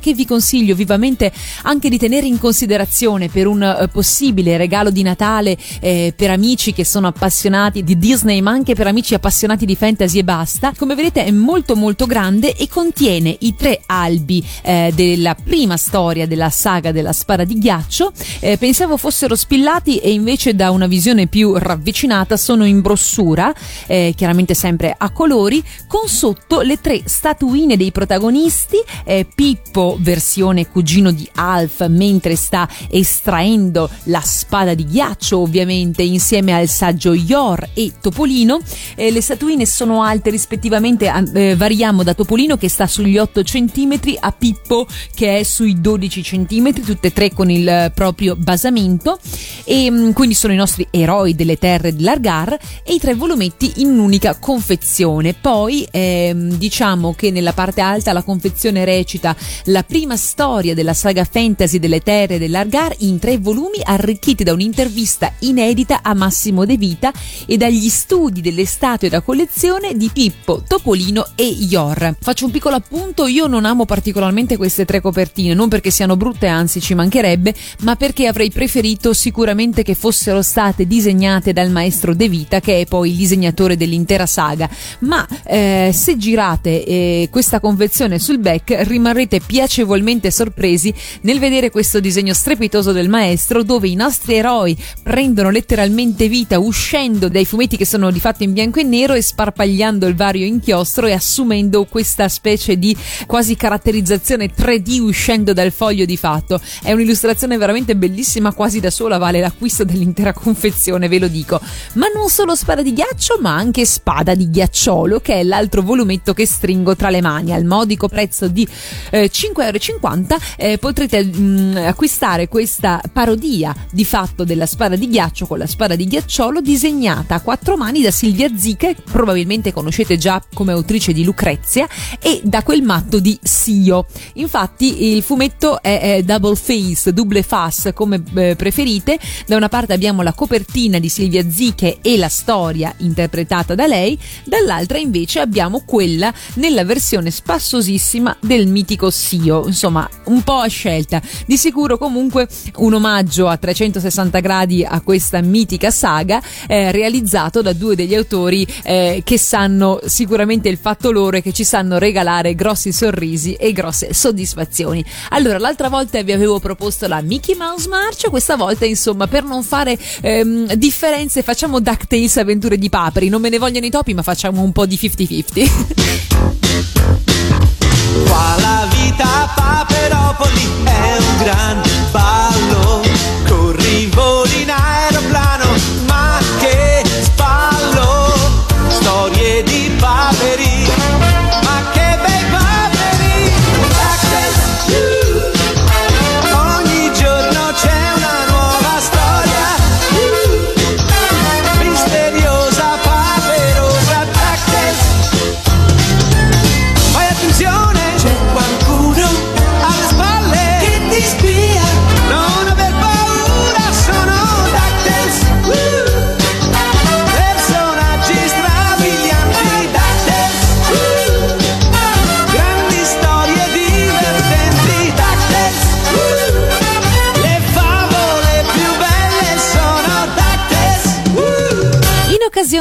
che vi consiglio vivamente anche di tenere in considerazione per un eh, possibile regalo di Natale eh, per amici che sono appassionati di Disney ma anche per amici appassionati di fantasy e basta. Come vedete è molto molto grande e contiene i tre albi eh, della prima storia della saga della spada di ghiaccio. Eh, pensavo fossero spillati e invece da una visione più ravvicinata sono in brossura eh, chiaramente sempre a colori con sotto le tre statuine dei protagonisti eh, Pippo versione cugino di Alf mentre sta estraendo la spada di ghiaccio ovviamente insieme al saggio Yor e Topolino. Eh, le statuine sono alte rispettivamente eh, variamo da Topolino che sta sugli 8 cm a Pippo che è sui 12 cm tutte e tre con il proprio basamento. E mm, quindi sono i nostri eroi delle terre di Largar e i tre volumetti in un'unica confezione. Poi ehm, diciamo che nella parte alta la confezione recita la prima storia della saga fantasy delle terre dell'Argar in tre volumi arricchiti da un'intervista inedita a Massimo De Vita e dagli studi delle statue da collezione di Pippo, Topolino e Yor. Faccio un piccolo appunto, io non amo particolarmente queste tre copertine, non perché siano brutte, anzi ci mancherebbe, ma perché avrei preferito sicuramente che fossero state disegnate dal maestro De Vita, che è poi il disegnatore dell'intera saga. Ma eh, se girate eh, questa confezione sul back rimarrete piacevolmente sorpresi nel vedere questo disegno strepitoso del maestro dove i nostri eroi prendono letteralmente vita uscendo dai fumetti che sono di fatto in bianco e nero e sparpagliando il vario inchiostro e assumendo questa specie di quasi caratterizzazione 3D uscendo dal foglio di fatto. È un'illustrazione veramente bellissima, quasi da sola vale l'acquisto dell'intera confezione, ve lo dico. Ma non solo spada di ghiaccio, ma anche spada di ghiacciolo, che è l'altro volumetto che stringo tra le mani al modico prezzo di eh, 5,50 euro. Eh, potrete mh, acquistare questa parodia di fatto della spada di ghiaccio con la spada di ghiacciolo disegnata a quattro mani da Silvia Zica, probabilmente conoscete già come autrice di Lucrezia, e da quel matto di Sio. Infatti il fumetto è, è double face, double face come eh, preferite. Da una parte abbiamo la copertina di Silvia Ziche e la storia interpretata da lei, dall'altra invece abbiamo quella nella versione spassosissima del mitico Sio, insomma un po' a scelta. Di sicuro comunque un omaggio a 360 gradi a questa mitica saga eh, realizzato da due degli autori eh, che sanno sicuramente il fatto loro e che ci sanno regalare grossi sorrisi e grosse soddisfazioni. Allora, l'altra volta vi avevo proposto la Mickey Mouse March, questa volta insomma per non fare ehm, differenze facciamo DuckTales avventure di paperi, non me ne vogliono i topi ma facciamo un po' di 50-50. [laughs] Qua la vita Paperopoli è un gran ballo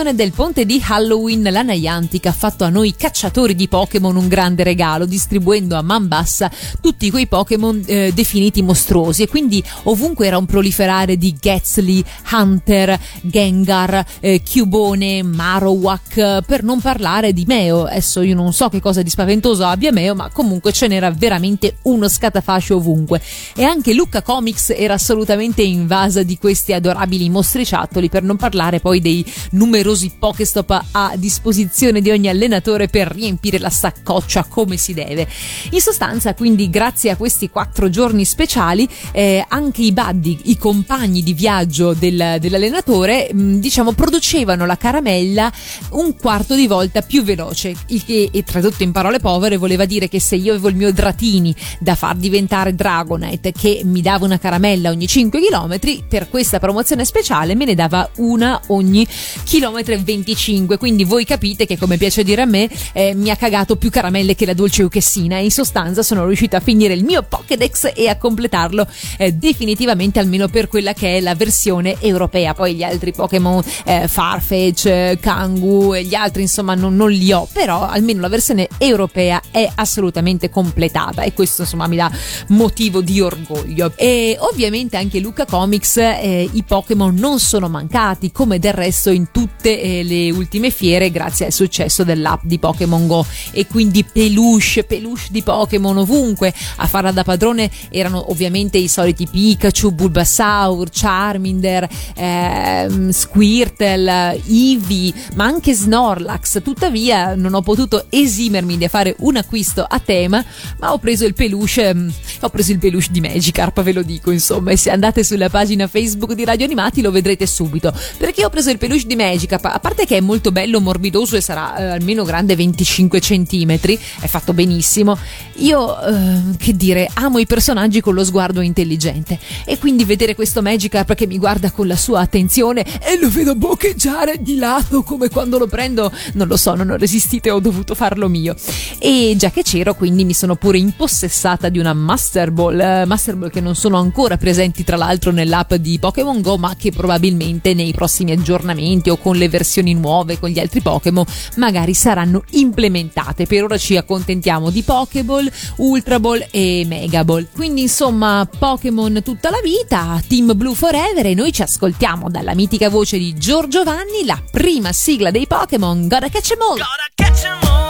occasione del ponte di Halloween, la Niantic ha fatto a noi cacciatori di Pokémon un grande regalo, distribuendo a man bassa tutti quei Pokémon eh, definiti mostruosi e quindi ovunque era un proliferare di Getsly, Hunter, Gengar, eh, Cubone, Marowak, per non parlare di Meo. Adesso io non so che cosa di spaventoso abbia Meo, ma comunque ce n'era veramente uno scatafascio ovunque. E anche Lucca Comics era assolutamente invasa di questi adorabili mostriciattoli, per non parlare poi dei numeri numerosi Pokestop a disposizione di ogni allenatore per riempire la saccoccia come si deve. In sostanza, quindi, grazie a questi quattro giorni speciali, eh, anche i buddy, i compagni di viaggio del- dell'allenatore, mh, diciamo, producevano la caramella un quarto di volta più veloce, il che, e tradotto in parole povere, voleva dire che se io avevo il mio Dratini da far diventare Dragonite, che mi dava una caramella ogni 5 km, per questa promozione speciale me ne dava una ogni chilometro e 25. Quindi voi capite che, come piace dire a me, eh, mi ha cagato più caramelle che la dolce Uchessina. E in sostanza sono riuscita a finire il mio Pokédex e a completarlo eh, definitivamente, almeno per quella che è la versione europea. Poi gli altri Pokémon, eh, Farfetch, Kangu e gli altri, insomma, non, non li ho, però almeno la versione europea è assolutamente completata e questo insomma mi dà motivo di orgoglio. E ovviamente anche Luca Comics eh, i Pokémon non sono mancati, come del resto in tutte eh, le ultime fiere, grazie al successo dell'app di Pokémon Go. E quindi peluche, peluche di Pokémon ovunque. A farla da padrone erano ovviamente i soliti Pikachu, Bulbasaur, Charmander, ehm, Squirtle, Eevee, ma anche Snorlax. Tuttavia non ho potuto esimermi di fare un acquisto a tema, ma ho preso il peluche, mm, ho preso il peluche di Magikarp, ve lo dico insomma, e se andate sulla pagina Facebook di Radio Animati lo vedrete subito. Perché ho preso il peluche di Magikarp, a parte che è molto bello, morbidoso e sarà eh, almeno grande 25 cm, è fatto benissimo. Io, eh, che dire, amo i personaggi con lo sguardo intelligente e quindi vedere questo Magikarp che mi guarda con la sua attenzione e lo vedo boccheggiare di lato come quando lo prendo, non lo so, non ho resistito e ho dovuto farlo mio. E già che c'ero, quindi mi sono pure impossessata di una Master Ball, eh, Master Ball che non sono ancora presenti tra l'altro nell'app di Pokémon Go, ma che probabilmente nei prossimi aggiornamenti o con le versioni nuove con gli altri Pokémon magari saranno implementate. Per ora ci accontentiamo di Pokéball, Ultra Ball e Mega Ball. Quindi insomma, Pokémon tutta la vita, Team Blue Forever e noi ci ascoltiamo dalla mitica voce di Giorgio Vanni la prima sigla dei Pokémon Gotta Catch 'em All. Catch 'em all,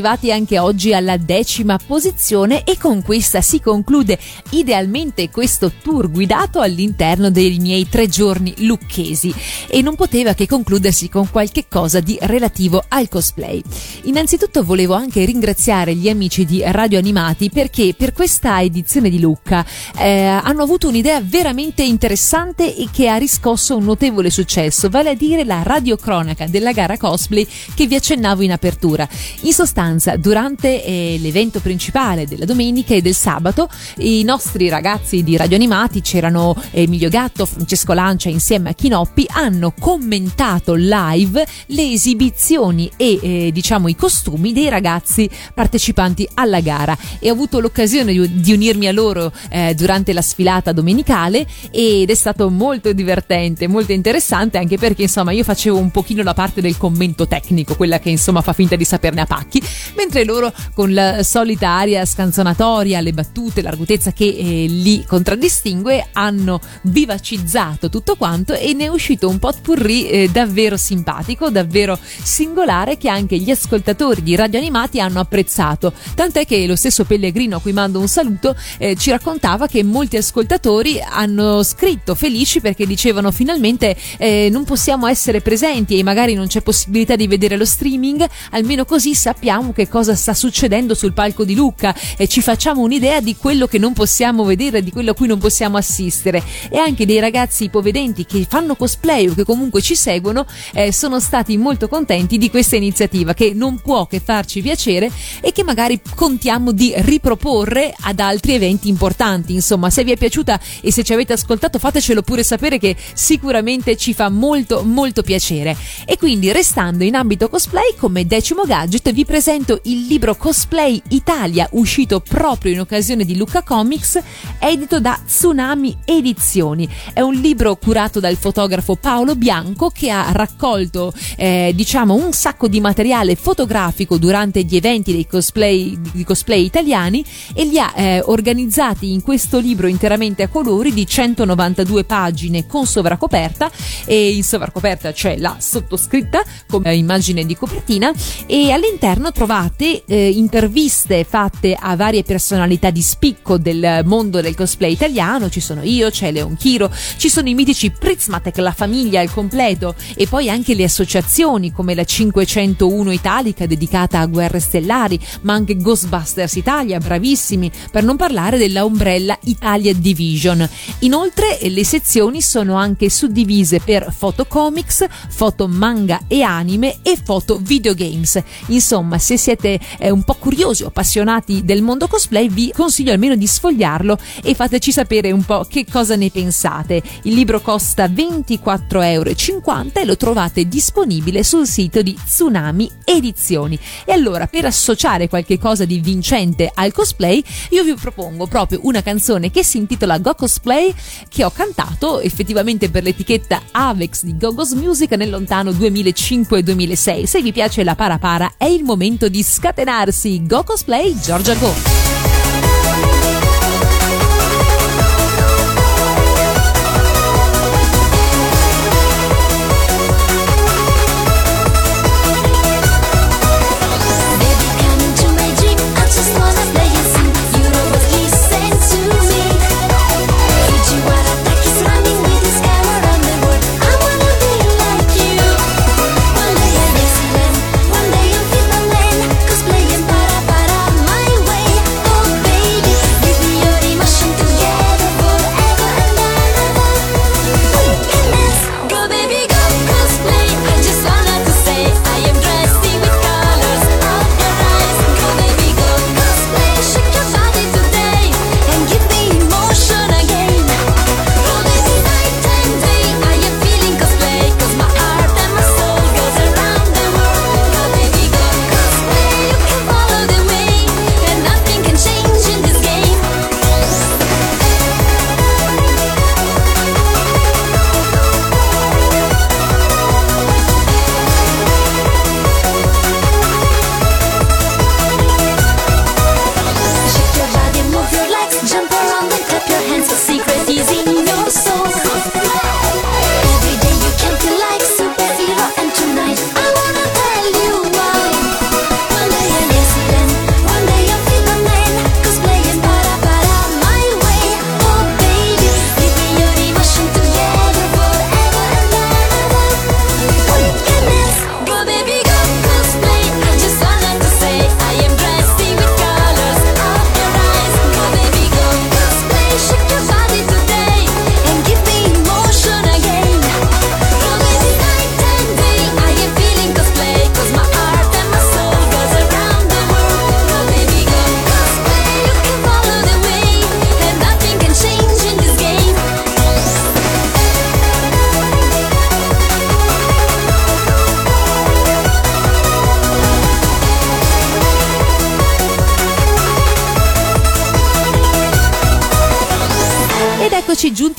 arrivati anche oggi alla decima posizione e con questa si conclude idealmente questo tour guidato all'interno dei miei tre giorni lucchesi e non poteva che concludersi con qualche cosa di relativo al cosplay. Innanzitutto volevo anche ringraziare gli amici di Radio Animati perché per questa edizione di Lucca eh, hanno avuto un'idea veramente interessante e che ha riscosso un notevole successo, vale a dire la radiocronaca della gara cosplay che vi accennavo in apertura. In sostanza, durante eh, l'evento principale della domenica e del sabato, i nostri ragazzi di Radio Animati, c'erano Emilio Gatto, Francesco Lancia insieme a Chinoppi, hanno commentato live le esibizioni e eh, diciamo i costumi dei ragazzi partecipanti alla gara. E ho avuto l'occasione di, di unirmi a loro eh, durante la sfilata domenicale ed è stato molto divertente, molto interessante anche perché insomma io facevo un pochino la parte del commento tecnico, quella che insomma fa finta di saperne a pacchi, mentre loro con la solita aria scanzonatoria, le battute, l'argutezza che eh, li contraddistingue hanno vivacizzato tutto quanto e ne è uscito un potpourri eh, davvero simpatico, davvero singolare che anche gli ascoltatori di Radio Animati hanno apprezzato. Tant'è che lo stesso Pellegrino, a cui mando un saluto, eh, ci raccontava che molti ascoltatori hanno scritto felici perché dicevano finalmente eh, non possiamo essere presenti e magari non c'è possibilità di vedere lo streaming, almeno così sappiamo che cosa sta succedendo sul palco di Lucca e ci facciamo un'idea di quello che non possiamo vedere, di quello a cui non possiamo assistere. E anche dei ragazzi ipovedenti che fanno cosplay o che comunque ci seguono eh, sono stati molto contenti di questa iniziativa che non può che farci piacere e che magari contiamo di riproporre ad altri eventi importanti. Insomma, se vi è piaciuta e se ci avete ascoltato fatecelo pure sapere che sicuramente ci fa molto molto piacere. E quindi restando in ambito cosplay come decimo gadget vi presento il libro Cosplay Italia uscito proprio in occasione di Luca Comics edito da Tsunami Edizioni. È un libro curato dal fotografo Paolo Bianco che ha raccolto eh, diciamo un sacco di materiale fotografico durante gli eventi dei cosplay, di cosplay italiani e li ha eh, organizzati in questo libro interamente a colori di 192 pagine con sovracoperta e in sovracoperta c'è la sottoscritta come immagine di copertina e all'interno trovate eh, interviste fatte a varie personalità di spicco del mondo del cosplay italiano, ci sono io, c'è Leon Chiro, ci sono i mitici Prizmatec, la famiglia al completo e poi anche le associazioni come la 501 Italica dedicata a guerre stellari, ma anche Ghostbusters Italia, bravissimi, per non parlare della Umbrella Italia Division. Inoltre le sezioni sono anche suddivise per foto comics, foto manga e anime e foto videogames. Insomma, se siete eh, un po' curiosi o appassionati del mondo cosplay, vi consiglio almeno di sfogliarlo e fateci sapere un po' che cosa ne pensate. Il libro costa 24,50 euro e lo trovate disponibile sul sito di Tsunami Edizioni. E allora, per associare qualche cosa di vincente al cosplay, io vi propongo proprio una canzone che si intitola Go Cosplay che ho cantato effettivamente per l'etichetta Avex di Gogos Music nel lontano 2005-2006. Se vi piace la para para è il momento di scatenarsi. Go Cosplay Giorgia Go!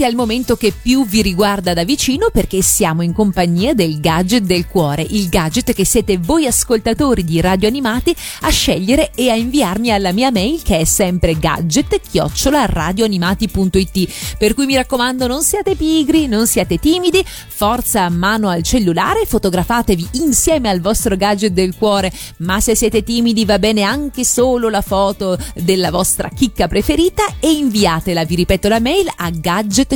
Giunti al momento che più vi riguarda da vicino perché siamo in compagnia del gadget del cuore, il gadget che siete voi ascoltatori di Radio Animati a scegliere e a inviarmi alla mia mail che è sempre gadget-radioanimati.it. Per cui mi raccomando non siate pigri, non siate timidi, forza a mano al cellulare, fotografatevi insieme al vostro gadget del cuore, ma se siete timidi va bene anche solo la foto della vostra chicca preferita e inviatela, vi ripeto la mail a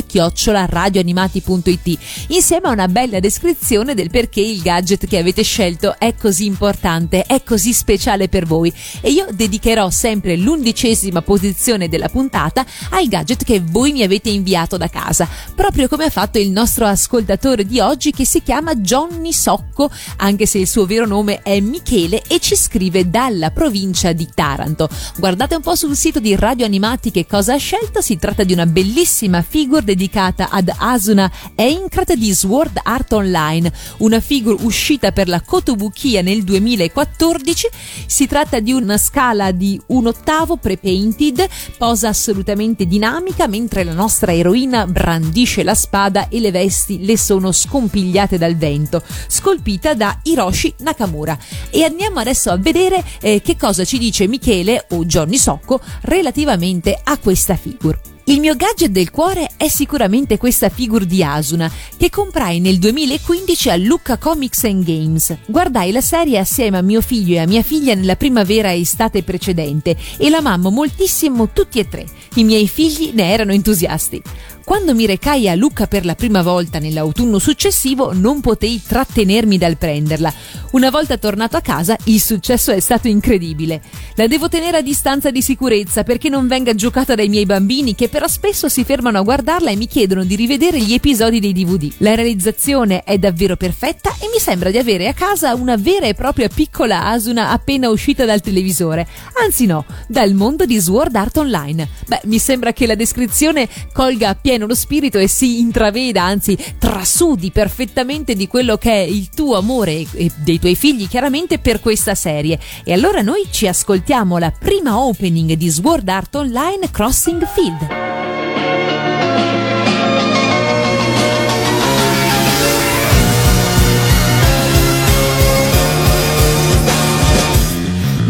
gadget-radioanimati.it insieme a una bella descrizione del perché il gadget che avete scelto è così importante, è così speciale per voi e io dedicherò sempre l'undicesima posizione della puntata al gadget che voi mi avete inviato da casa, proprio come ha fatto il nostro ascoltatore di oggi che si chiama Johnny Socco, anche se il suo vero nome è Michele e ci scrive dalla provincia di Taranto. Guardate un po' sul sito di Radio Animati che cosa ha scelto, si tratta di una bellissima figure dedicata ad Asuna Einkrat di Sword Art Online, una figure uscita per la Kotobukiya nel 2014. Si tratta di una scala di un ottavo pre-painted, posa assolutamente dinamica mentre la nostra eroina brandisce la spada e le vesti le sono scompigliate dal vento, scolpita da Hiroshi Nakamura. E andiamo adesso a vedere eh, che cosa ci dice Michele o Johnny Socco relativamente a questa figure. Il mio gadget del cuore è sicuramente questa figure di Asuna che comprai nel 2015 a Lucca Comics and Games. Guardai la serie assieme a mio figlio e a mia figlia nella primavera e estate precedente e l'amammo moltissimo tutti e tre. I miei figli ne erano entusiasti. Quando mi recai a Lucca per la prima volta nell'autunno successivo non potei trattenermi dal prenderla. Una volta tornato a casa il successo è stato incredibile. La devo tenere a distanza di sicurezza perché non venga giocata dai miei bambini che però spesso si fermano a guardarla e mi chiedono di rivedere gli episodi dei DVD. La realizzazione è davvero perfetta e mi sembra di avere a casa una vera e propria piccola Asuna appena uscita dal televisore. Anzi no, dal mondo di Sword Art Online. Beh, mi sembra che la descrizione colga appieno lo spirito e si intraveda, anzi trasudi perfettamente di quello che è il tuo amore e dei tuoi figli chiaramente per questa serie. E allora noi ci ascoltiamo la prima opening di Sword Art Online Crossing Field.「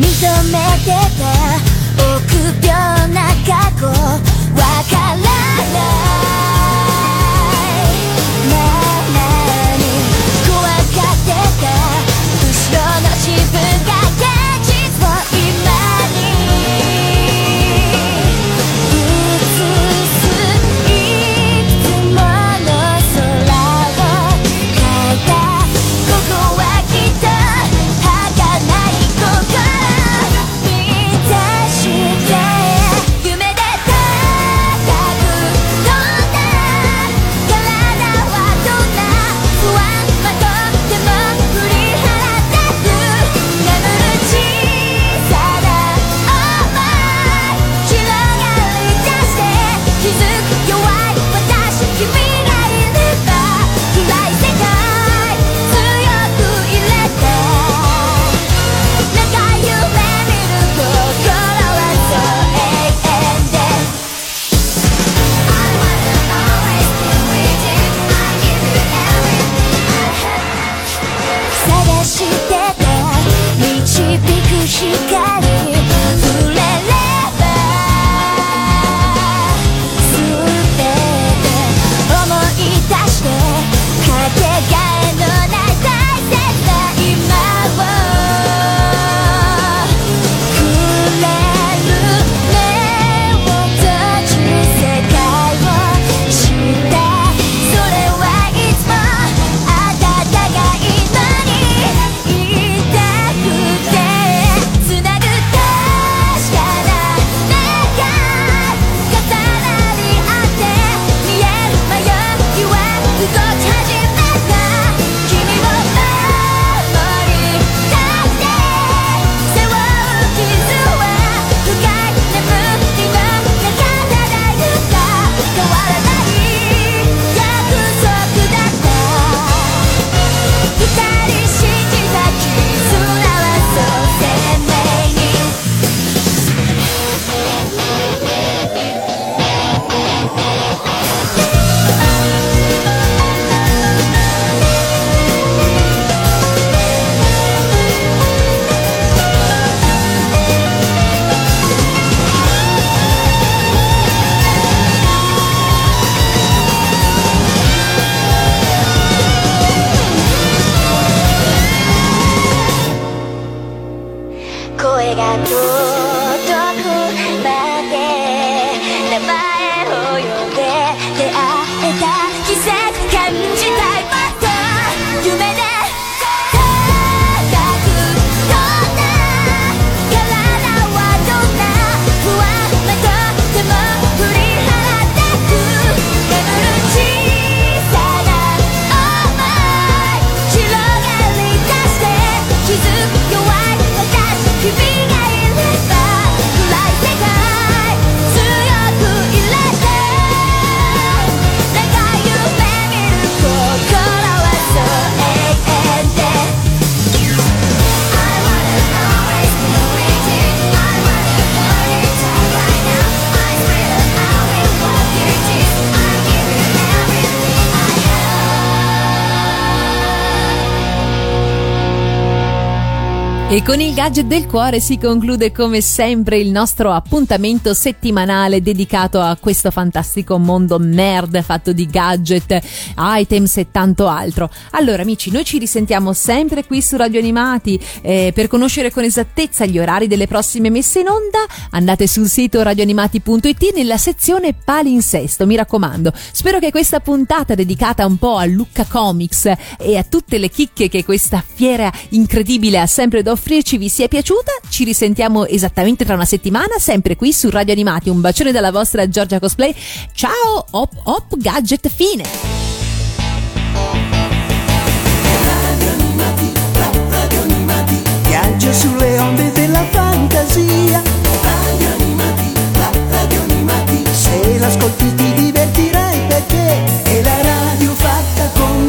認めてて臆病な過去わ から E con il gadget del cuore si conclude come sempre il nostro appuntamento settimanale dedicato a questo fantastico mondo nerd fatto di gadget, items e tanto altro. Allora amici, noi ci risentiamo sempre qui su Radio Animati. Eh, per conoscere con esattezza gli orari delle prossime messe in onda andate sul sito radioanimati.it nella sezione palinsesto, mi raccomando. Spero che questa puntata dedicata un po' a Lucca Comics e a tutte le chicche che questa fiera incredibile ha sempre da offrirci vi sia piaciuta. Ci risentiamo esattamente tra una settimana, sempre qui su Radio Animati. Un bacione dalla vostra Giorgia Cosplay. Ciao, hop hop gadget fine. viaggio sulle onde della fantasia. Radio Animati, la radio animati. Se l'ascolti ti divertirai perché è la radio fatta con